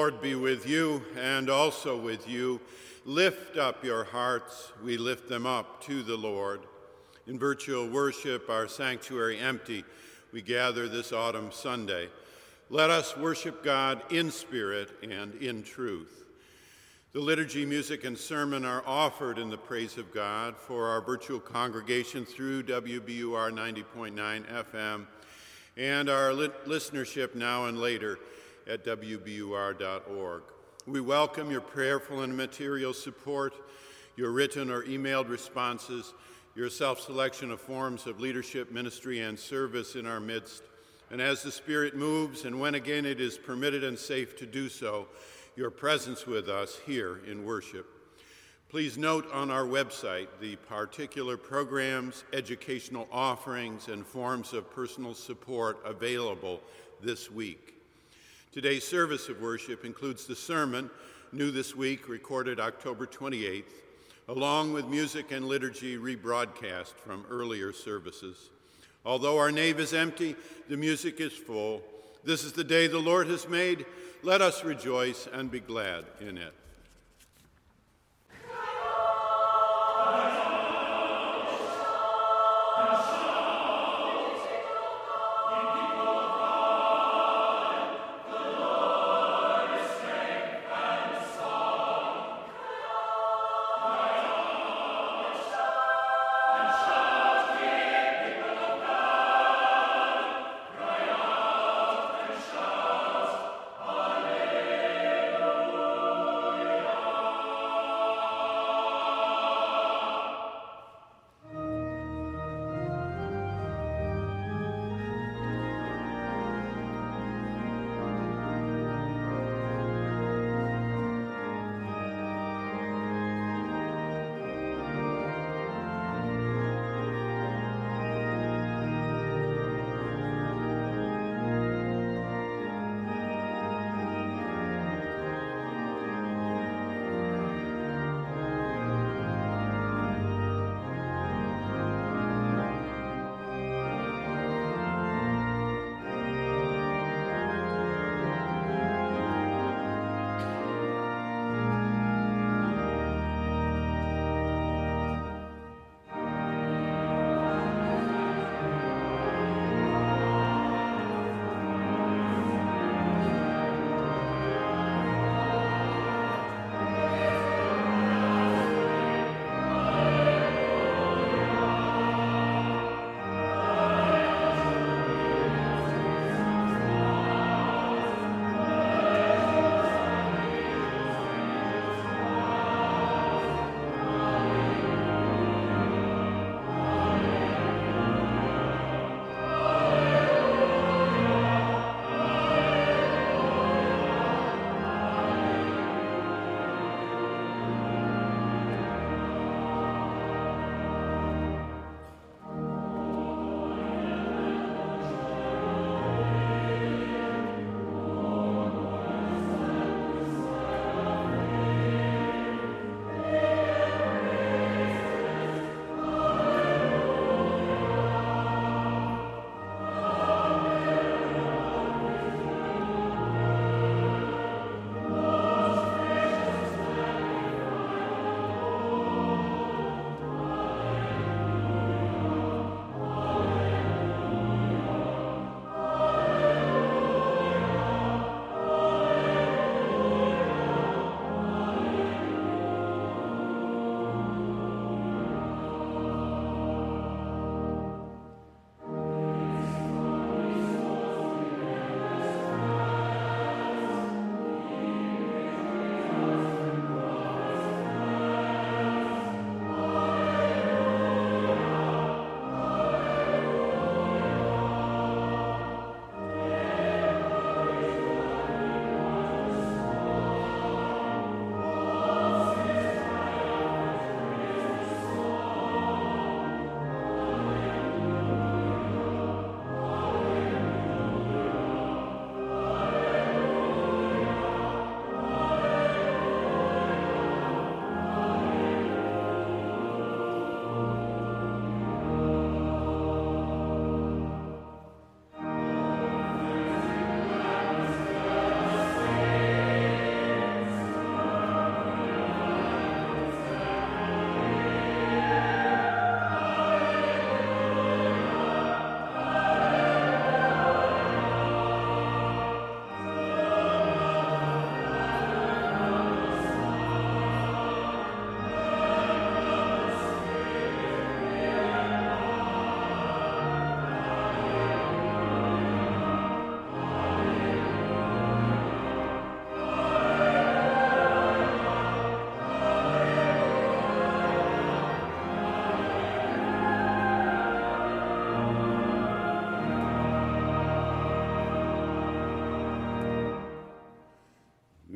Lord be with you and also with you. Lift up your hearts. We lift them up to the Lord. In virtual worship, our sanctuary empty, we gather this autumn Sunday. Let us worship God in spirit and in truth. The liturgy, music, and sermon are offered in the praise of God for our virtual congregation through WBUR 90.9 FM and our listenership now and later at WBUR.org. We welcome your prayerful and material support, your written or emailed responses, your self selection of forms of leadership, ministry, and service in our midst. And as the Spirit moves, and when again it is permitted and safe to do so, your presence with us here in worship. Please note on our website the particular programs, educational offerings, and forms of personal support available this week. Today's service of worship includes the sermon, new this week, recorded October 28th, along with music and liturgy rebroadcast from earlier services. Although our nave is empty, the music is full. This is the day the Lord has made. Let us rejoice and be glad in it.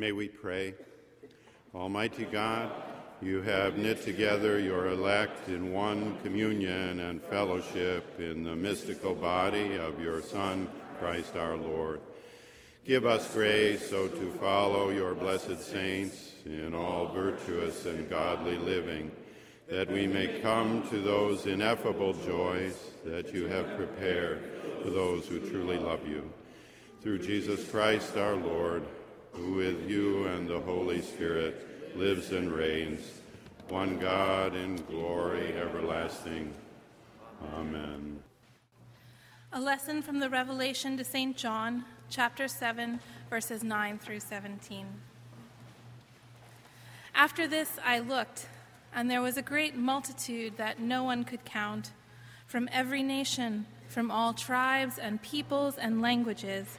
May we pray. Almighty God, you have knit together your elect in one communion and fellowship in the mystical body of your Son, Christ our Lord. Give us grace so to follow your blessed saints in all virtuous and godly living, that we may come to those ineffable joys that you have prepared for those who truly love you. Through Jesus Christ our Lord, who with you and the Holy Spirit lives and reigns, one God in glory everlasting. Amen. A lesson from the Revelation to St. John, chapter 7, verses 9 through 17. After this I looked, and there was a great multitude that no one could count, from every nation, from all tribes and peoples and languages,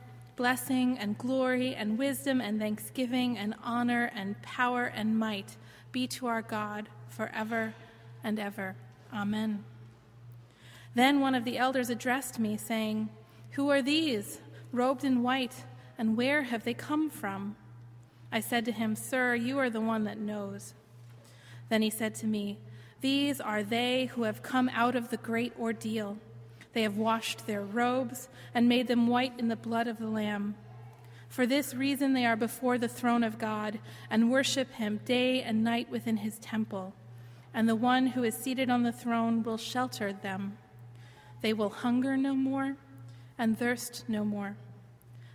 Blessing and glory and wisdom and thanksgiving and honor and power and might be to our God forever and ever. Amen. Then one of the elders addressed me, saying, Who are these, robed in white, and where have they come from? I said to him, Sir, you are the one that knows. Then he said to me, These are they who have come out of the great ordeal. They have washed their robes and made them white in the blood of the Lamb. For this reason they are before the throne of God and worship him day and night within his temple. And the one who is seated on the throne will shelter them. They will hunger no more and thirst no more.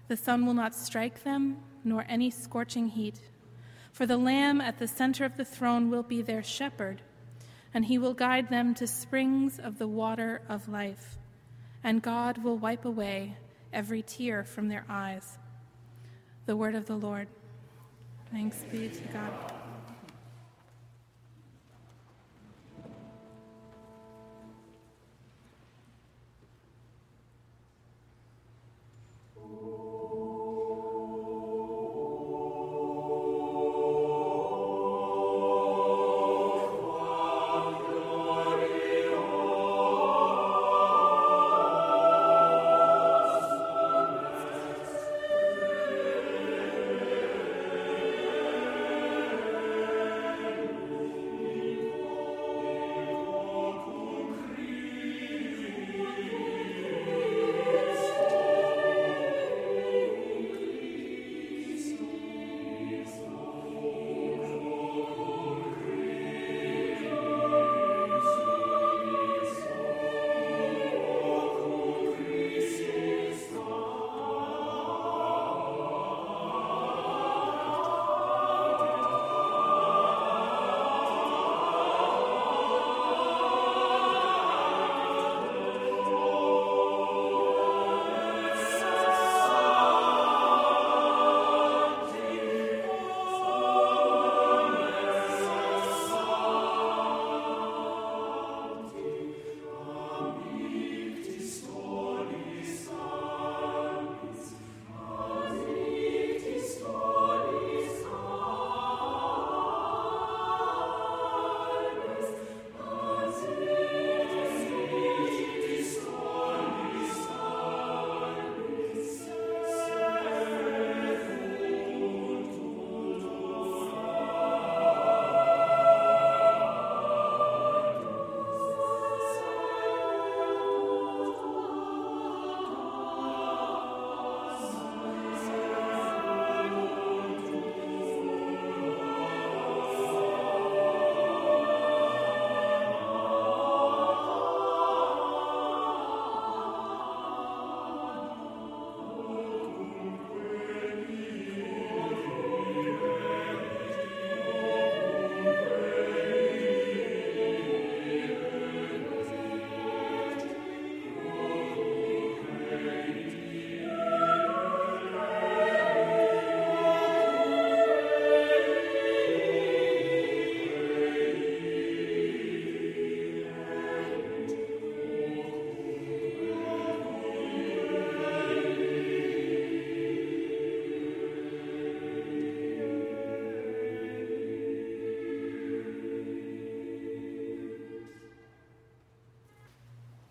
The sun will not strike them nor any scorching heat. For the Lamb at the center of the throne will be their shepherd, and he will guide them to springs of the water of life and God will wipe away every tear from their eyes. The word of the Lord. Thanks be to God.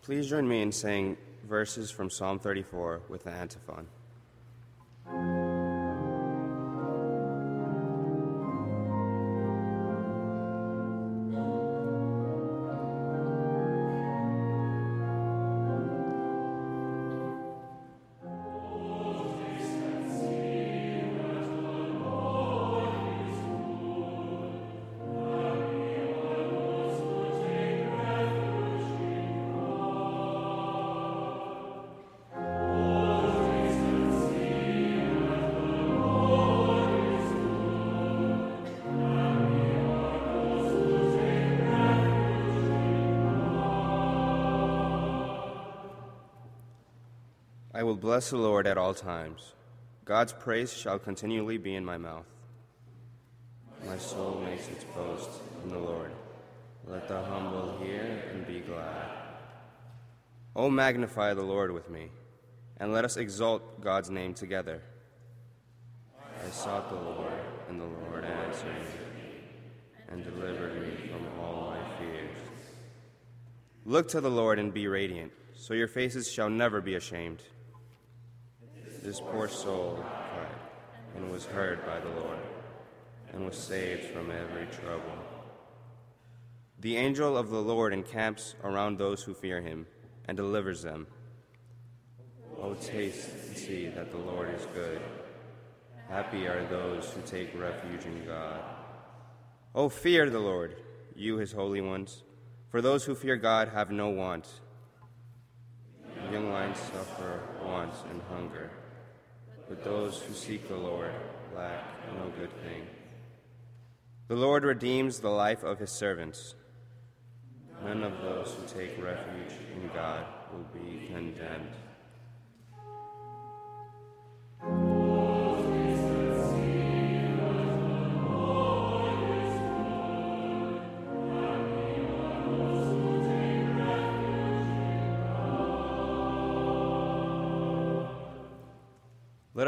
Please join me in saying verses from Psalm 34 with the antiphon. Bless the Lord at all times. God's praise shall continually be in my mouth. My soul makes its boast in the Lord. Let the humble hear and be glad. O magnify the Lord with me, and let us exalt God's name together. I sought the Lord, and the Lord answered me, and delivered me from all my fears. Look to the Lord and be radiant, so your faces shall never be ashamed. This poor soul cried and was heard by the Lord and was saved from every trouble. The angel of the Lord encamps around those who fear him and delivers them. Oh, taste and see that the Lord is good. Happy are those who take refuge in God. Oh, fear the Lord, you his holy ones, for those who fear God have no want. Young lions suffer want and hunger but those who seek the Lord lack no good thing. The Lord redeems the life of his servants. None of those who take refuge in God will be condemned.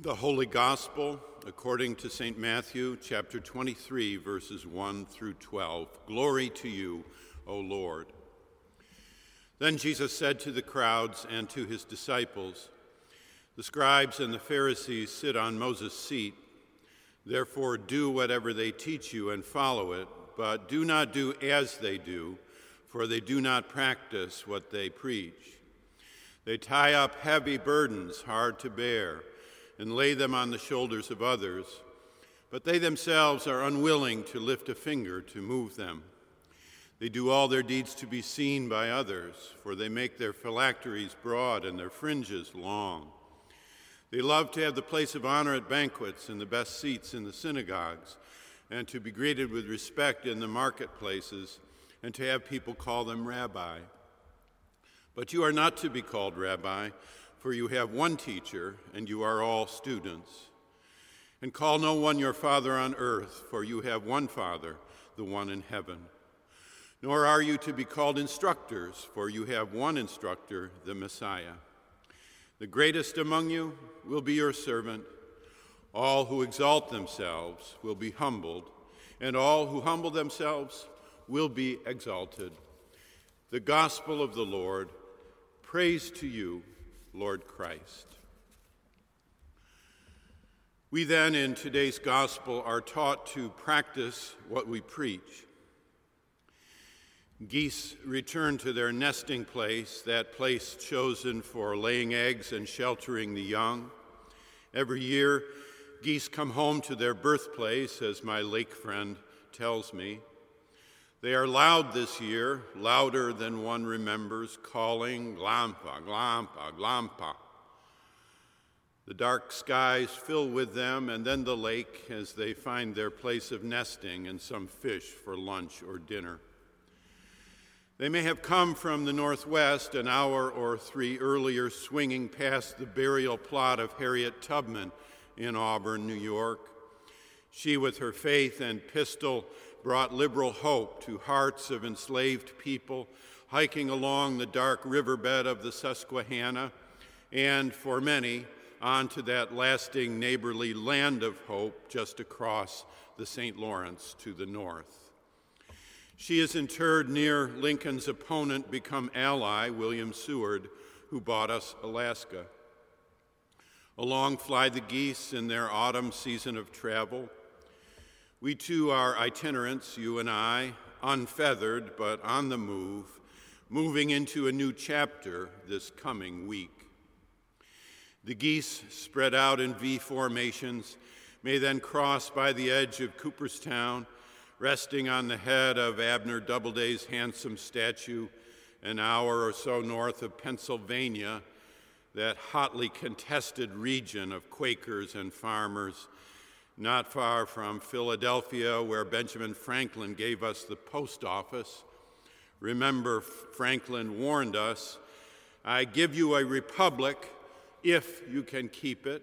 The Holy Gospel according to St. Matthew, chapter 23, verses 1 through 12. Glory to you, O Lord. Then Jesus said to the crowds and to his disciples, The scribes and the Pharisees sit on Moses' seat. Therefore, do whatever they teach you and follow it, but do not do as they do, for they do not practice what they preach. They tie up heavy burdens hard to bear and lay them on the shoulders of others, but they themselves are unwilling to lift a finger to move them. They do all their deeds to be seen by others, for they make their phylacteries broad and their fringes long. They love to have the place of honor at banquets and the best seats in the synagogues, and to be greeted with respect in the marketplaces, and to have people call them rabbi. But you are not to be called rabbi for you have one teacher, and you are all students. And call no one your father on earth, for you have one Father, the one in heaven. Nor are you to be called instructors, for you have one instructor, the Messiah. The greatest among you will be your servant. All who exalt themselves will be humbled, and all who humble themselves will be exalted. The gospel of the Lord. Praise to you, Lord Christ. We then, in today's gospel, are taught to practice what we preach. Geese return to their nesting place, that place chosen for laying eggs and sheltering the young. Every year, geese come home to their birthplace, as my lake friend tells me. They are loud this year, louder than one remembers, calling Glampa, Glampa, Glampa. The dark skies fill with them, and then the lake as they find their place of nesting and some fish for lunch or dinner. They may have come from the northwest an hour or three earlier, swinging past the burial plot of Harriet Tubman in Auburn, New York. She, with her faith and pistol, brought liberal hope to hearts of enslaved people hiking along the dark riverbed of the Susquehanna, and for many, onto that lasting neighborly land of hope just across the St. Lawrence to the north. She is interred near Lincoln's opponent, become ally, William Seward, who bought us Alaska. Along fly the geese in their autumn season of travel. We too are itinerants, you and I, unfeathered but on the move, moving into a new chapter this coming week. The geese, spread out in V formations, may then cross by the edge of Cooperstown, resting on the head of Abner Doubleday's handsome statue, an hour or so north of Pennsylvania, that hotly contested region of Quakers and farmers, not far from Philadelphia, where Benjamin Franklin gave us the post office. Remember, Franklin warned us I give you a republic if you can keep it.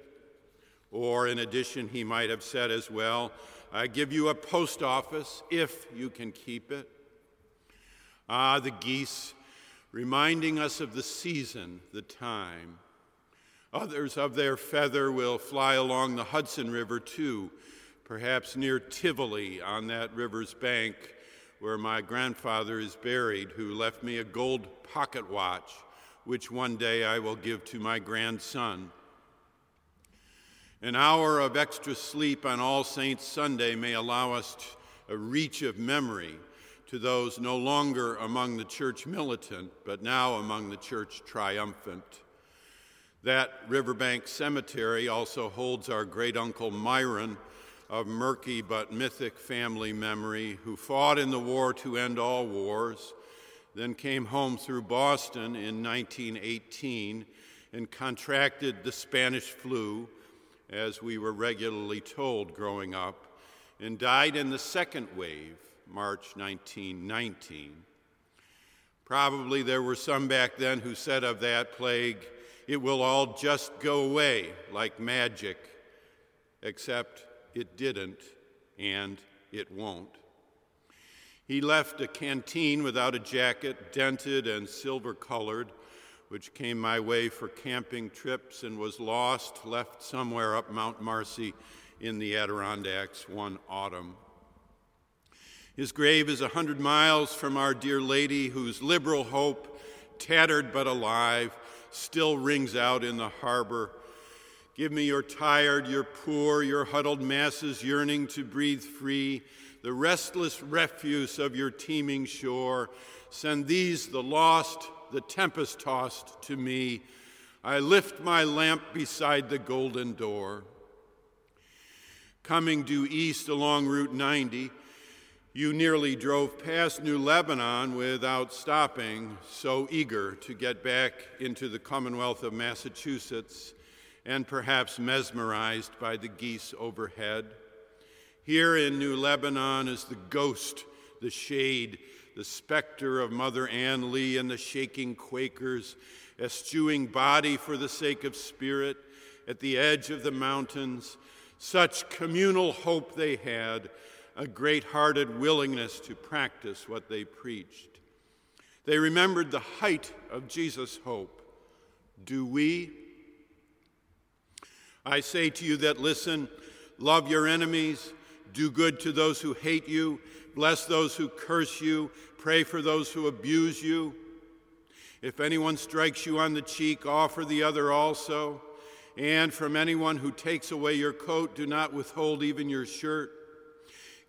Or, in addition, he might have said as well, I give you a post office if you can keep it. Ah, the geese, reminding us of the season, the time. Others of their feather will fly along the Hudson River too, perhaps near Tivoli on that river's bank where my grandfather is buried, who left me a gold pocket watch which one day I will give to my grandson. An hour of extra sleep on All Saints Sunday may allow us a reach of memory to those no longer among the church militant, but now among the church triumphant. That riverbank cemetery also holds our great uncle Myron of murky but mythic family memory, who fought in the war to end all wars then came home through Boston in 1918 and contracted the Spanish flu, as we were regularly told growing up, and died in the second wave, March 1919. Probably there were some back then who said of that plague, it will all just go away like magic, except it didn't and it won't. He left a canteen without a jacket, dented and silver colored, which came my way for camping trips and was lost, left somewhere up Mount Marcy in the Adirondacks one autumn. His grave is a hundred miles from Our Dear Lady, whose liberal hope, tattered but alive, still rings out in the harbor. Give me your tired, your poor, your huddled masses yearning to breathe free the restless refuse of your teeming shore. Send these, the lost, the tempest tossed, to me. I lift my lamp beside the golden door. Coming due east along Route 90, you nearly drove past New Lebanon without stopping, so eager to get back into the Commonwealth of Massachusetts and perhaps mesmerized by the geese overhead. Here in New Lebanon is the ghost, the shade, the specter of Mother Ann Lee and the shaking Quakers, eschewing body for the sake of spirit at the edge of the mountains. Such communal hope they had, a great hearted willingness to practice what they preached. They remembered the height of Jesus' hope. Do we? I say to you that listen, love your enemies, do good to those who hate you, bless those who curse you, pray for those who abuse you. If anyone strikes you on the cheek, offer the other also. And from anyone who takes away your coat, do not withhold even your shirt.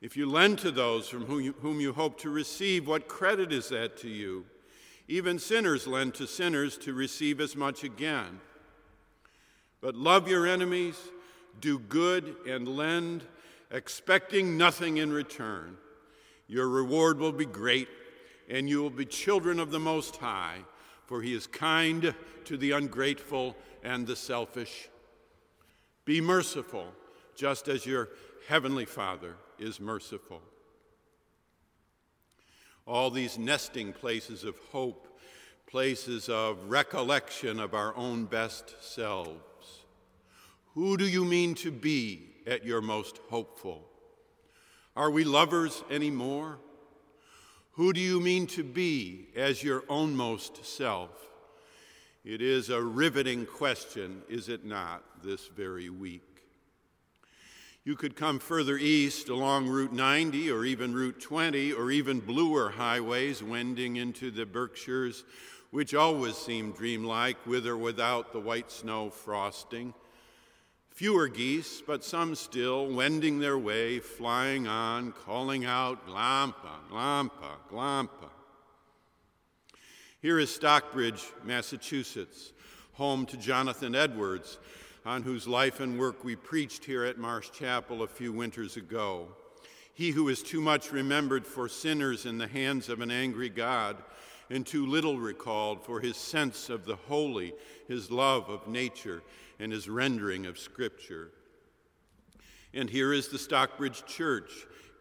If you lend to those from whom you, whom you hope to receive, what credit is that to you? Even sinners lend to sinners to receive as much again. But love your enemies, do good, and lend, expecting nothing in return. Your reward will be great, and you will be children of the Most High, for He is kind to the ungrateful and the selfish. Be merciful, just as your Heavenly Father is merciful. All these nesting places of hope, places of recollection of our own best selves. Who do you mean to be at your most hopeful? Are we lovers anymore? Who do you mean to be as your own most self? It is a riveting question, is it not, this very week? You could come further east along Route 90 or even Route 20 or even bluer highways wending into the Berkshires, which always seem dreamlike with or without the white snow frosting. Fewer geese, but some still, wending their way, flying on, calling out, Glampa, Glampa, Glampa. Here is Stockbridge, Massachusetts, home to Jonathan Edwards, on whose life and work we preached here at Marsh Chapel a few winters ago. He who is too much remembered for sinners in the hands of an angry God, and too little recalled for his sense of the holy, his love of nature, and his rendering of Scripture. And here is the Stockbridge Church,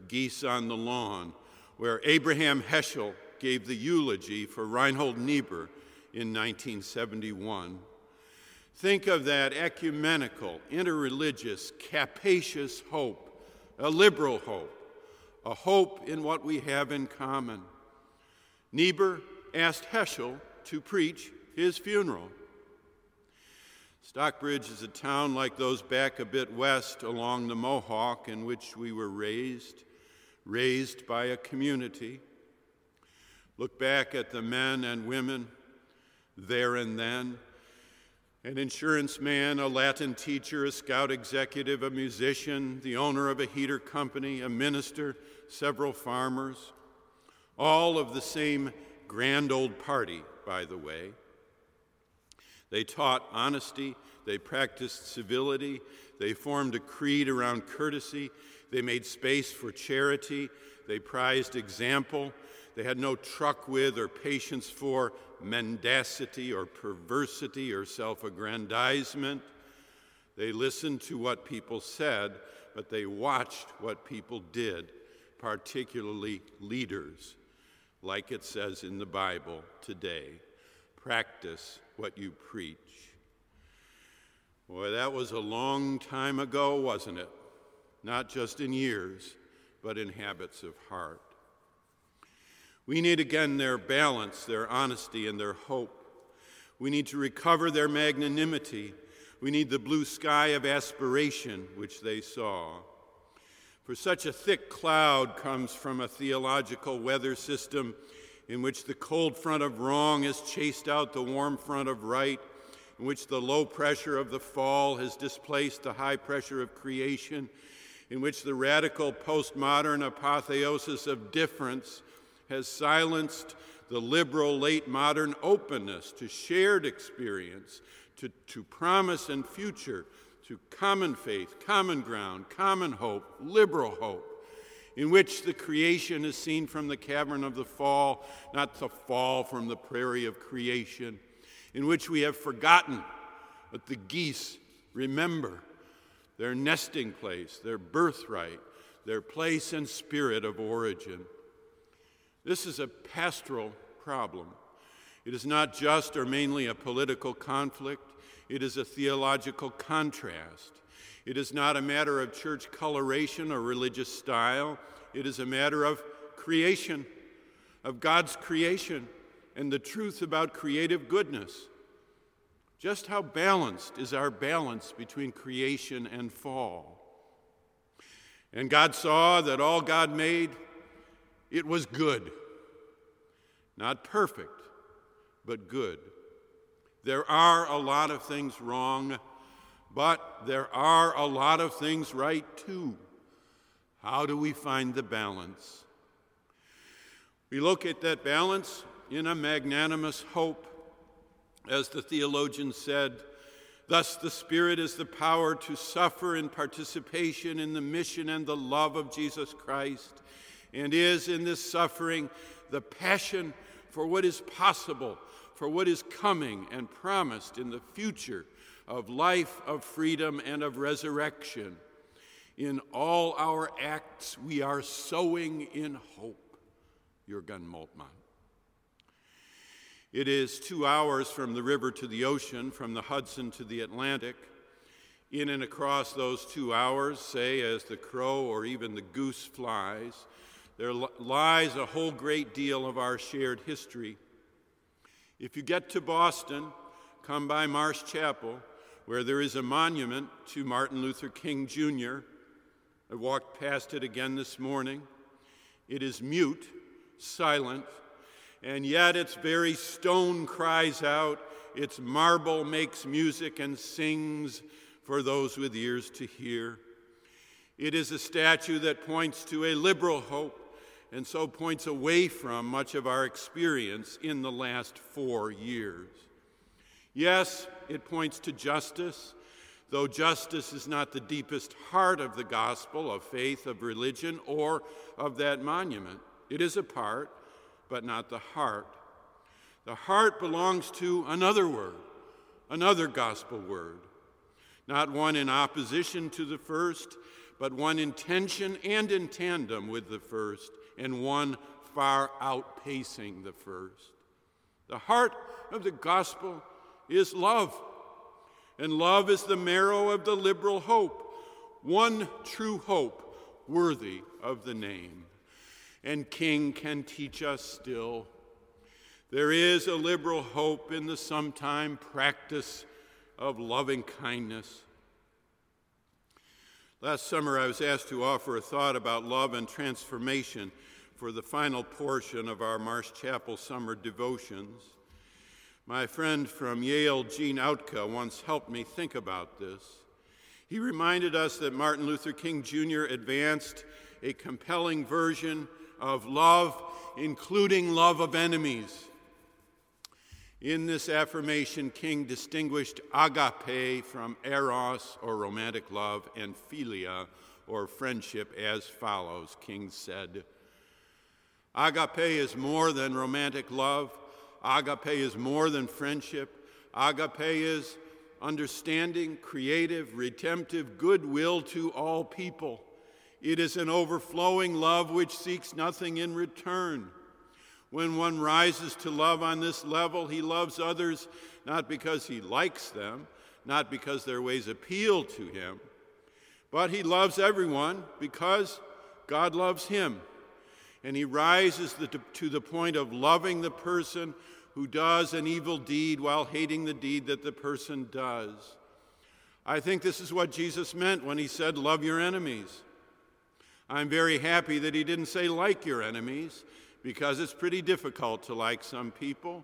geese on the lawn, where Abraham Heschel gave the eulogy for Reinhold Niebuhr in 1971. Think of that ecumenical, interreligious, capacious hope, a liberal hope, a hope in what we have in common. Niebuhr asked Heschel to preach his funeral. Stockbridge is a town like those back a bit west along the Mohawk in which we were raised, raised by a community. Look back at the men and women there and then an insurance man, a Latin teacher, a scout executive, a musician, the owner of a heater company, a minister, several farmers, all of the same grand old party, by the way. They taught honesty, they practiced civility, they formed a creed around courtesy, they made space for charity, they prized example, they had no truck with or patience for mendacity or perversity or self aggrandizement. They listened to what people said, but they watched what people did, particularly leaders, like it says in the Bible today practice what you preach. Boy, that was a long time ago, wasn't it? Not just in years, but in habits of heart. We need again their balance, their honesty, and their hope. We need to recover their magnanimity. We need the blue sky of aspiration which they saw. For such a thick cloud comes from a theological weather system in which the cold front of wrong has chased out the warm front of right, in which the low pressure of the fall has displaced the high pressure of creation, in which the radical postmodern apotheosis of difference has silenced the liberal late modern openness to shared experience, to, to promise and future, to common faith, common ground, common hope, liberal hope, in which the creation is seen from the cavern of the fall, not the fall from the prairie of creation, in which we have forgotten, but the geese remember their nesting place, their birthright, their place and spirit of origin. This is a pastoral problem. It is not just or mainly a political conflict, it is a theological contrast. It is not a matter of church coloration or religious style, it is a matter of creation, of God's creation, and the truth about creative goodness. Just how balanced is our balance between creation and fall? And God saw that all God made, it was good. Not perfect, but good. There are a lot of things wrong, but there are a lot of things right too. How do we find the balance? We look at that balance in a magnanimous hope. As the theologian said, thus the Spirit is the power to suffer in participation in the mission and the love of Jesus Christ, and is in this suffering the passion for what is possible, for what is coming and promised in the future of life, of freedom, and of resurrection. In all our acts, we are sowing in hope. Jürgen Moltmann. It is two hours from the river to the ocean, from the Hudson to the Atlantic. In and across those two hours, say as the crow or even the goose flies, there lies a whole great deal of our shared history. If you get to Boston, come by Marsh Chapel, where there is a monument to Martin Luther King Jr. I walked past it again this morning. It is mute, silent, and yet its very stone cries out, its marble makes music and sings for those with ears to hear. It is a statue that points to a liberal hope and so points away from much of our experience in the last four years. Yes, it points to justice, though justice is not the deepest heart of the gospel, of faith, of religion, or of that monument. It is a part, but not the heart. The heart belongs to another word, another gospel word, not one in opposition to the first, but one in tension and in tandem with the first and one far outpacing the first. The heart of the gospel is love, and love is the marrow of the liberal hope, one true hope worthy of the name. And King can teach us still. There is a liberal hope in the sometime practice of loving kindness. Last summer, I was asked to offer a thought about love and transformation for the final portion of our Marsh Chapel summer devotions. My friend from Yale, Gene Outka, once helped me think about this. He reminded us that Martin Luther King Jr. advanced a compelling version of love, including love of enemies. In this affirmation, King distinguished agape from eros, or romantic love, and philia, or friendship, as follows King said, Agape is more than romantic love. Agape is more than friendship. Agape is understanding, creative, redemptive goodwill to all people. It is an overflowing love which seeks nothing in return. When one rises to love on this level, he loves others not because he likes them, not because their ways appeal to him, but he loves everyone because God loves him and he rises to the point of loving the person who does an evil deed while hating the deed that the person does. I think this is what Jesus meant when he said, Love your enemies. I'm very happy that he didn't say, Like your enemies, because it's pretty difficult to like some people.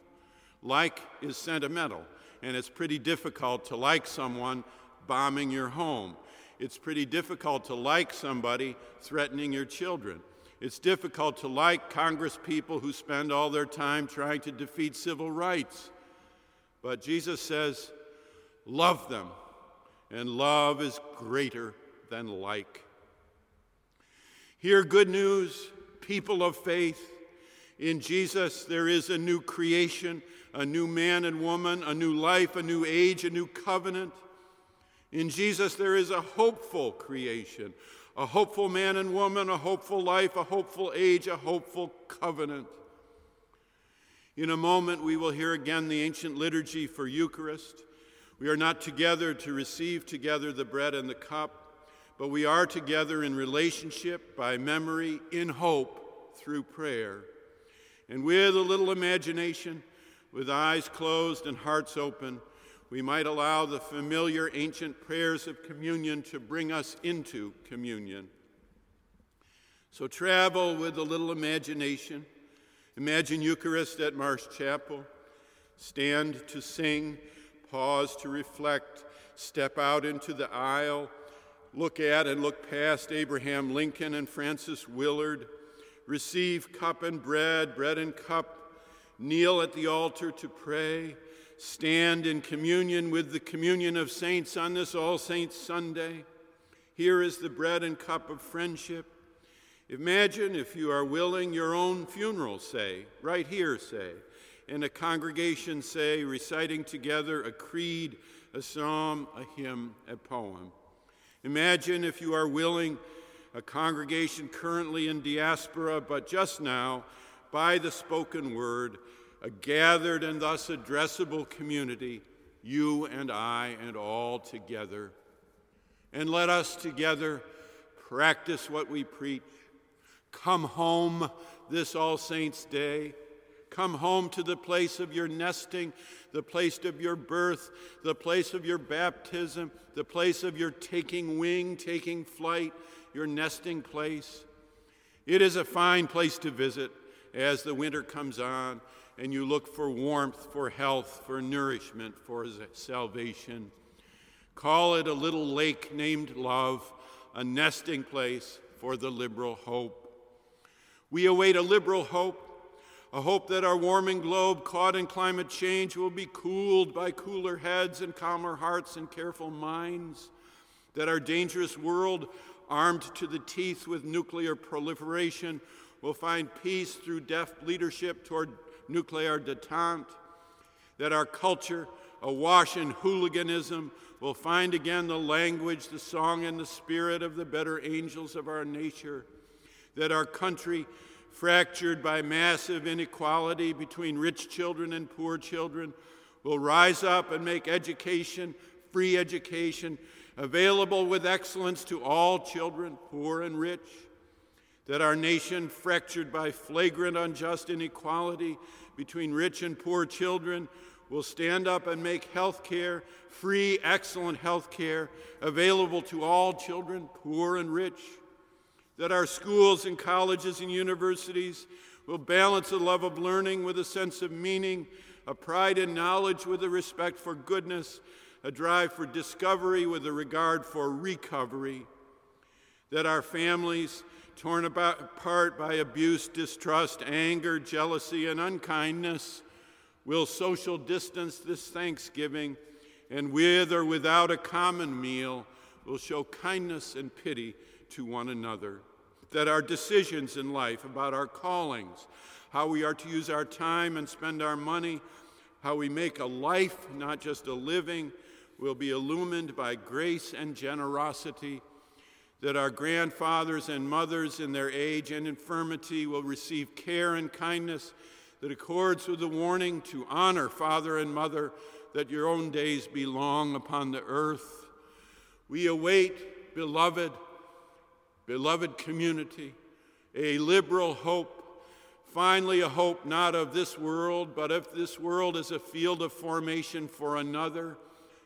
Like is sentimental, and it's pretty difficult to like someone bombing your home. It's pretty difficult to like somebody threatening your children. It's difficult to like Congress people who spend all their time trying to defeat civil rights. But Jesus says, love them, and love is greater than like. Hear good news, people of faith. In Jesus, there is a new creation, a new man and woman, a new life, a new age, a new covenant. In Jesus, there is a hopeful creation, a hopeful man and woman, a hopeful life, a hopeful age, a hopeful covenant. In a moment, we will hear again the ancient liturgy for Eucharist. We are not together to receive together the bread and the cup, but we are together in relationship, by memory, in hope, through prayer. And with a little imagination, with eyes closed and hearts open, we might allow the familiar ancient prayers of communion to bring us into communion. So travel with a little imagination. Imagine Eucharist at Marsh Chapel. Stand to sing, pause to reflect, step out into the aisle, look at and look past Abraham Lincoln and Frances Willard, receive cup and bread, bread and cup kneel at the altar to pray, stand in communion with the communion of saints on this All Saints Sunday. Here is the bread and cup of friendship. Imagine, if you are willing, your own funeral, say, right here, say, in a congregation, say, reciting together a creed, a psalm, a hymn, a poem. Imagine, if you are willing, a congregation currently in diaspora, but just now by the spoken word, a gathered and thus addressable community, you and I and all together. And let us together practice what we preach. Come home this All Saints' Day. Come home to the place of your nesting, the place of your birth, the place of your baptism, the place of your taking wing, taking flight, your nesting place. It is a fine place to visit as the winter comes on and you look for warmth, for health, for nourishment, for salvation. Call it a little lake named love, a nesting place for the liberal hope. We await a liberal hope, a hope that our warming globe, caught in climate change, will be cooled by cooler heads and calmer hearts and careful minds, that our dangerous world, armed to the teeth with nuclear proliferation, will find peace through deft leadership toward nuclear detente, that our culture, awash in hooliganism, will find again the language, the song, and the spirit of the better angels of our nature, that our country, fractured by massive inequality between rich children and poor children, will rise up and make education, free education, available with excellence to all children, poor and rich that our nation, fractured by flagrant unjust inequality between rich and poor children, will stand up and make health care, free, excellent health care, available to all children, poor and rich. That our schools and colleges and universities will balance a love of learning with a sense of meaning, a pride in knowledge with a respect for goodness, a drive for discovery with a regard for recovery. That our families, torn apart by abuse, distrust, anger, jealousy, and unkindness, will social distance this Thanksgiving and with or without a common meal will show kindness and pity to one another. That our decisions in life about our callings, how we are to use our time and spend our money, how we make a life, not just a living, will be illumined by grace and generosity that our grandfathers and mothers in their age and infirmity will receive care and kindness that accords with the warning to honor father and mother, that your own days be long upon the earth. We await, beloved, beloved community, a liberal hope, finally, a hope not of this world, but if this world is a field of formation for another,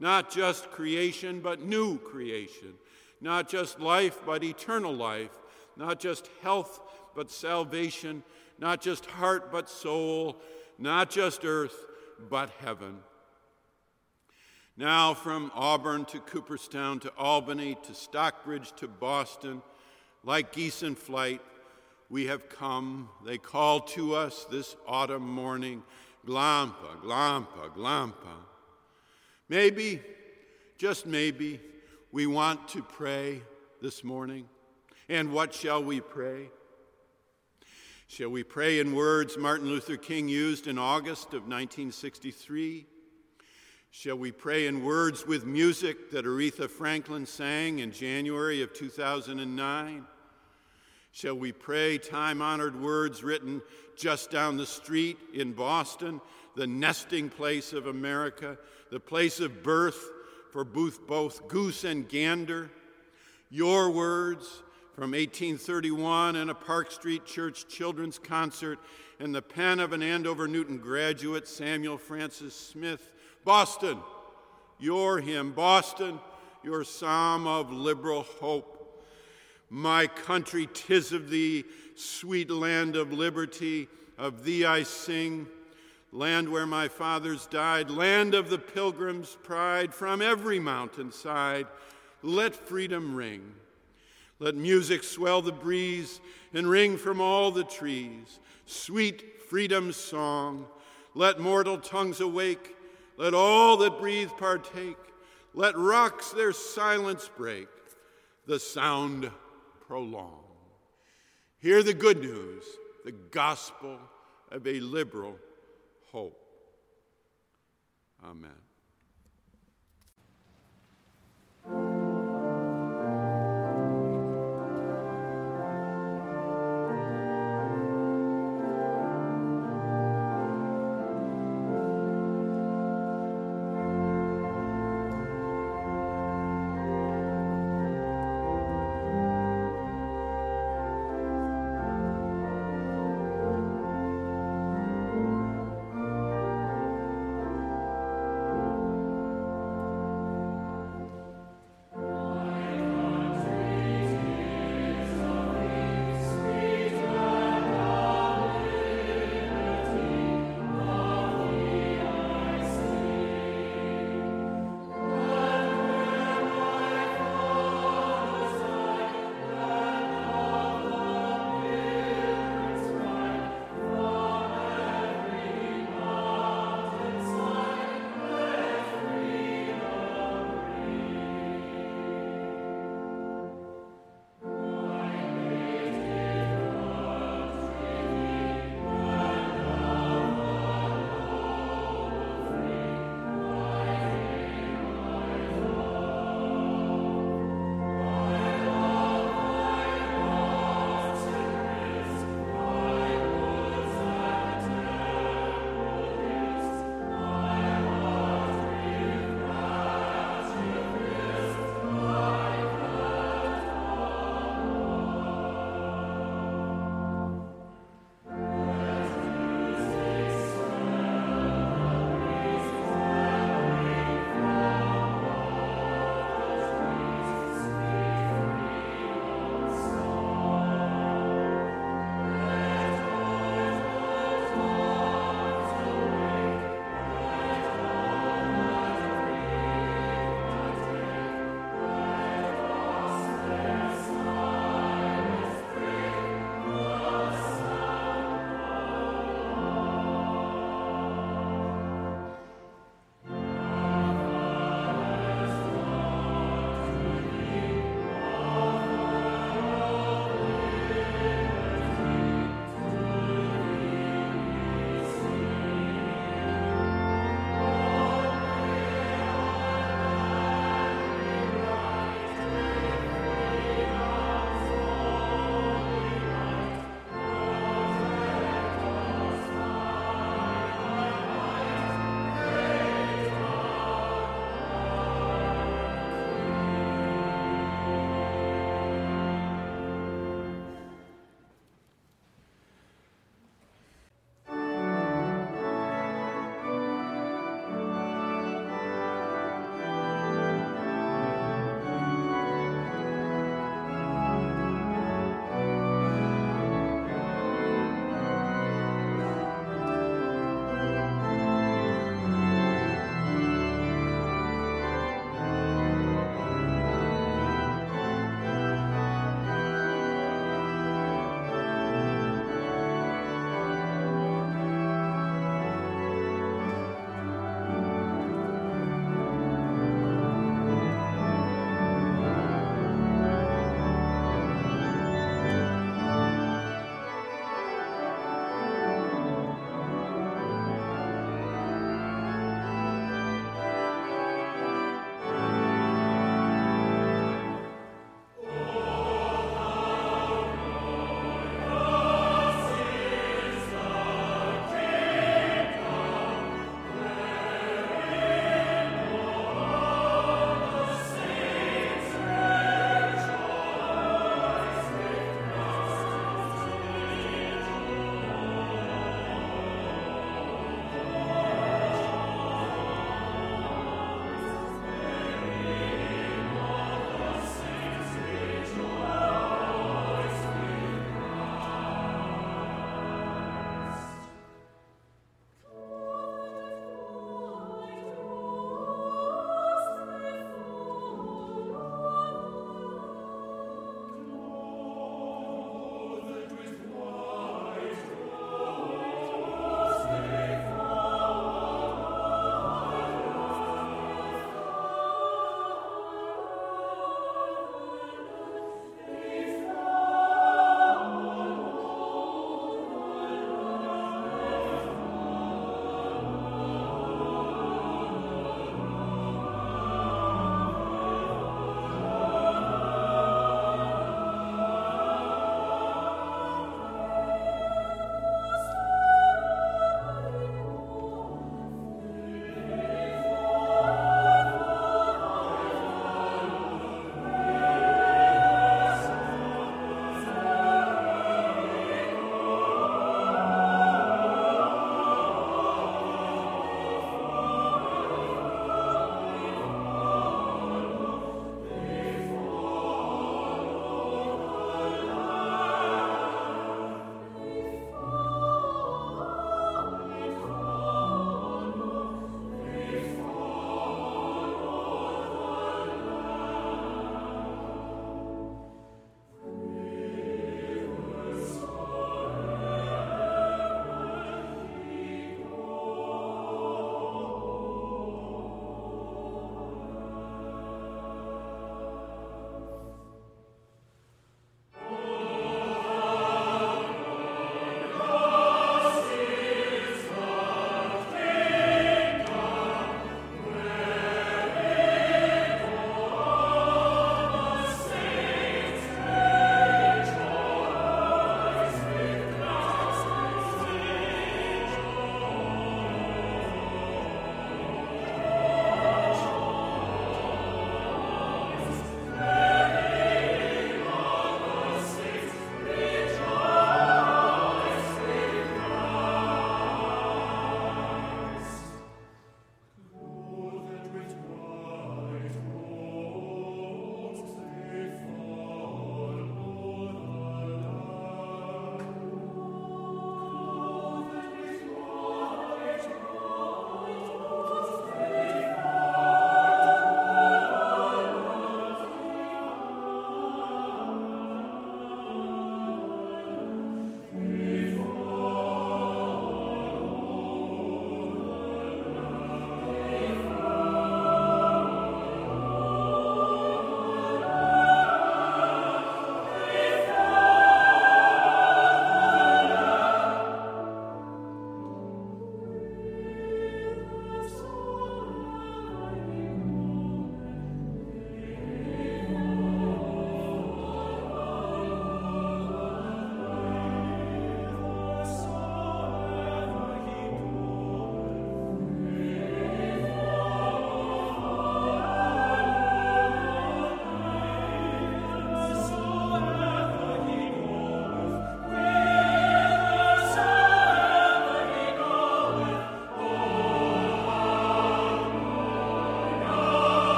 not just creation, but new creation not just life, but eternal life, not just health, but salvation, not just heart, but soul, not just earth, but heaven. Now, from Auburn to Cooperstown to Albany to Stockbridge to Boston, like geese in flight, we have come. They call to us this autumn morning Glampa, Glampa, Glampa. Maybe, just maybe, we want to pray this morning. And what shall we pray? Shall we pray in words Martin Luther King used in August of 1963? Shall we pray in words with music that Aretha Franklin sang in January of 2009? Shall we pray time honored words written just down the street in Boston, the nesting place of America, the place of birth for both, both goose and gander? Your words from 1831 in a Park Street Church children's concert and the pen of an Andover Newton graduate, Samuel Francis Smith. Boston, your hymn, Boston, your psalm of liberal hope. My country, tis of thee, sweet land of liberty, of thee I sing. Land where my fathers died, land of the pilgrim's pride, from every mountainside, let freedom ring. Let music swell the breeze and ring from all the trees, sweet freedom's song. Let mortal tongues awake, let all that breathe partake, let rocks their silence break, the sound prolong. Hear the good news, the gospel of a liberal hope. Amen.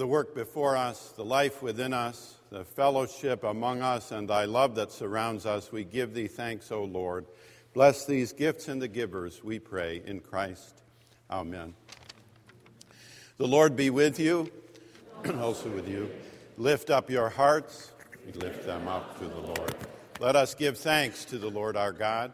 The work before us, the life within us, the fellowship among us, and thy love that surrounds us. We give thee thanks, O Lord. Bless these gifts and the givers, we pray, in Christ. Amen. The Lord be with you, and also with you. Lift up your hearts. We lift them up to the Lord. Let us give thanks to the Lord our God.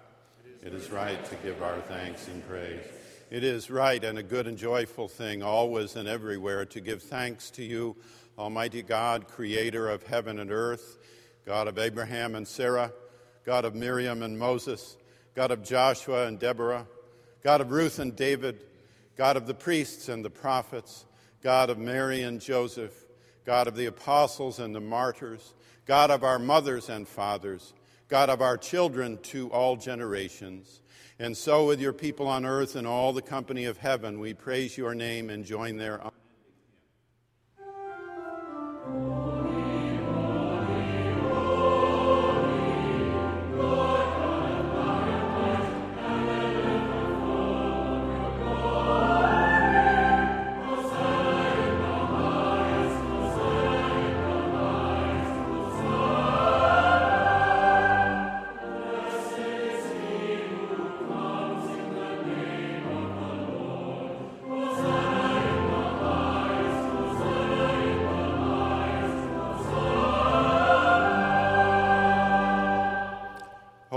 It is right to give our thanks and praise. It is right and a good and joyful thing, always and everywhere, to give thanks to you, Almighty God, creator of heaven and earth, God of Abraham and Sarah, God of Miriam and Moses, God of Joshua and Deborah, God of Ruth and David, God of the priests and the prophets, God of Mary and Joseph, God of the apostles and the martyrs, God of our mothers and fathers, God of our children to all generations. And so, with your people on earth and all the company of heaven, we praise your name and join their.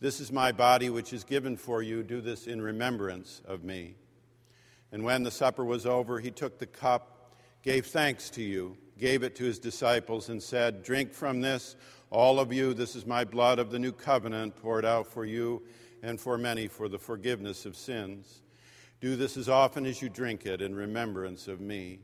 This is my body, which is given for you. Do this in remembrance of me. And when the supper was over, he took the cup, gave thanks to you, gave it to his disciples, and said, Drink from this, all of you. This is my blood of the new covenant, poured out for you and for many for the forgiveness of sins. Do this as often as you drink it in remembrance of me.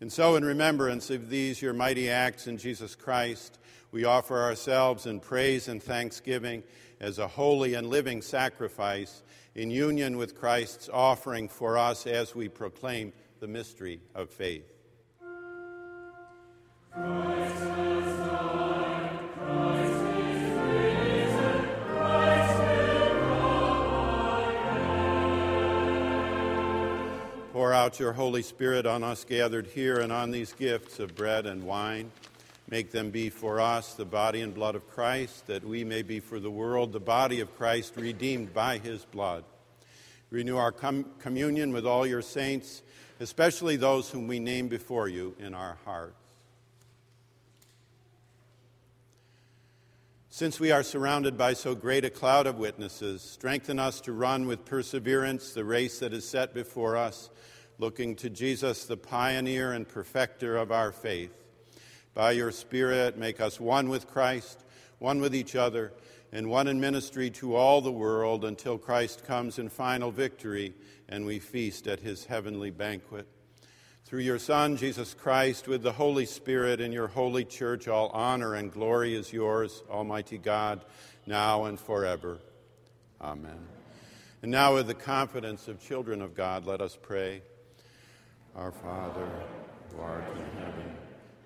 And so, in remembrance of these, your mighty acts in Jesus Christ, we offer ourselves in praise and thanksgiving as a holy and living sacrifice in union with Christ's offering for us as we proclaim the mystery of faith. Pour out your Holy Spirit on us gathered here and on these gifts of bread and wine. Make them be for us the body and blood of Christ, that we may be for the world the body of Christ redeemed by his blood. Renew our com- communion with all your saints, especially those whom we name before you in our hearts. Since we are surrounded by so great a cloud of witnesses, strengthen us to run with perseverance the race that is set before us, looking to Jesus, the pioneer and perfecter of our faith. By your Spirit, make us one with Christ, one with each other, and one in ministry to all the world until Christ comes in final victory and we feast at his heavenly banquet. Through your Son, Jesus Christ, with the Holy Spirit in your holy church, all honor and glory is yours, Almighty God, now and forever. Amen. And now, with the confidence of children of God, let us pray. Our Father, who art in heaven,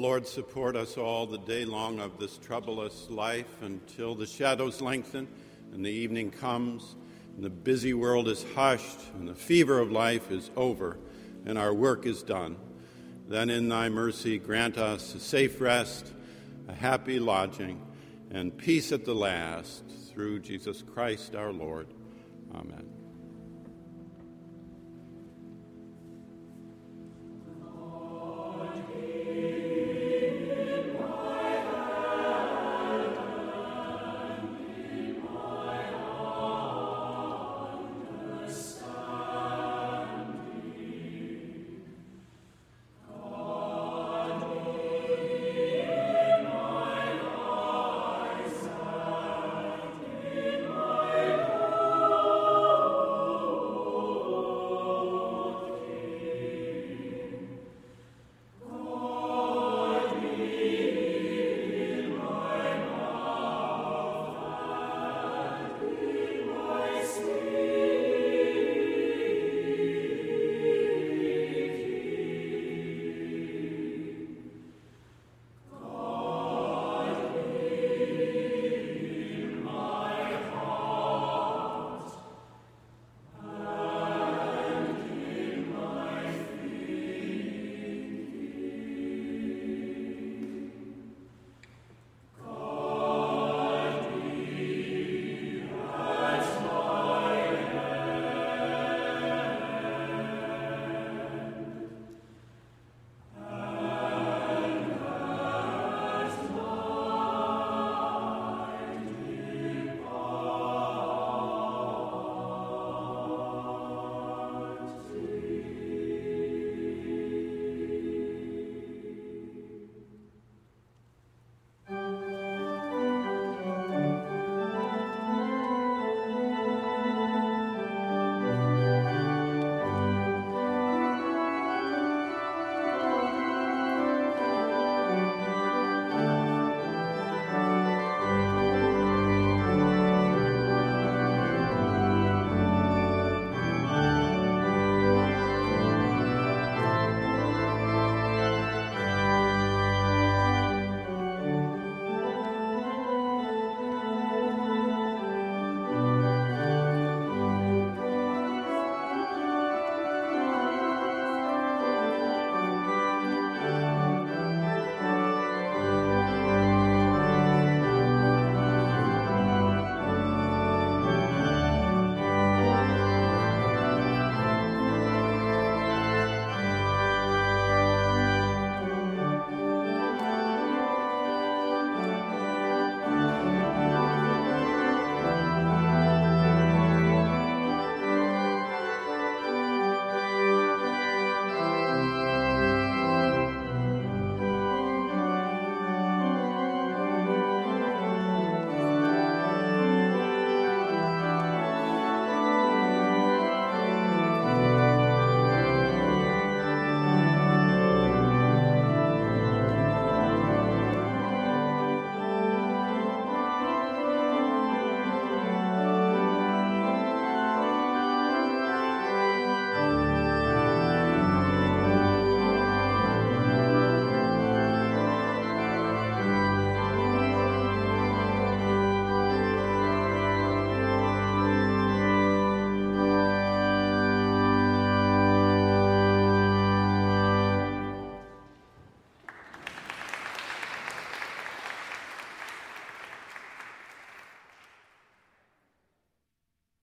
Lord, support us all the day long of this troublous life until the shadows lengthen and the evening comes and the busy world is hushed and the fever of life is over and our work is done. Then in thy mercy grant us a safe rest, a happy lodging, and peace at the last through Jesus Christ our Lord. Amen.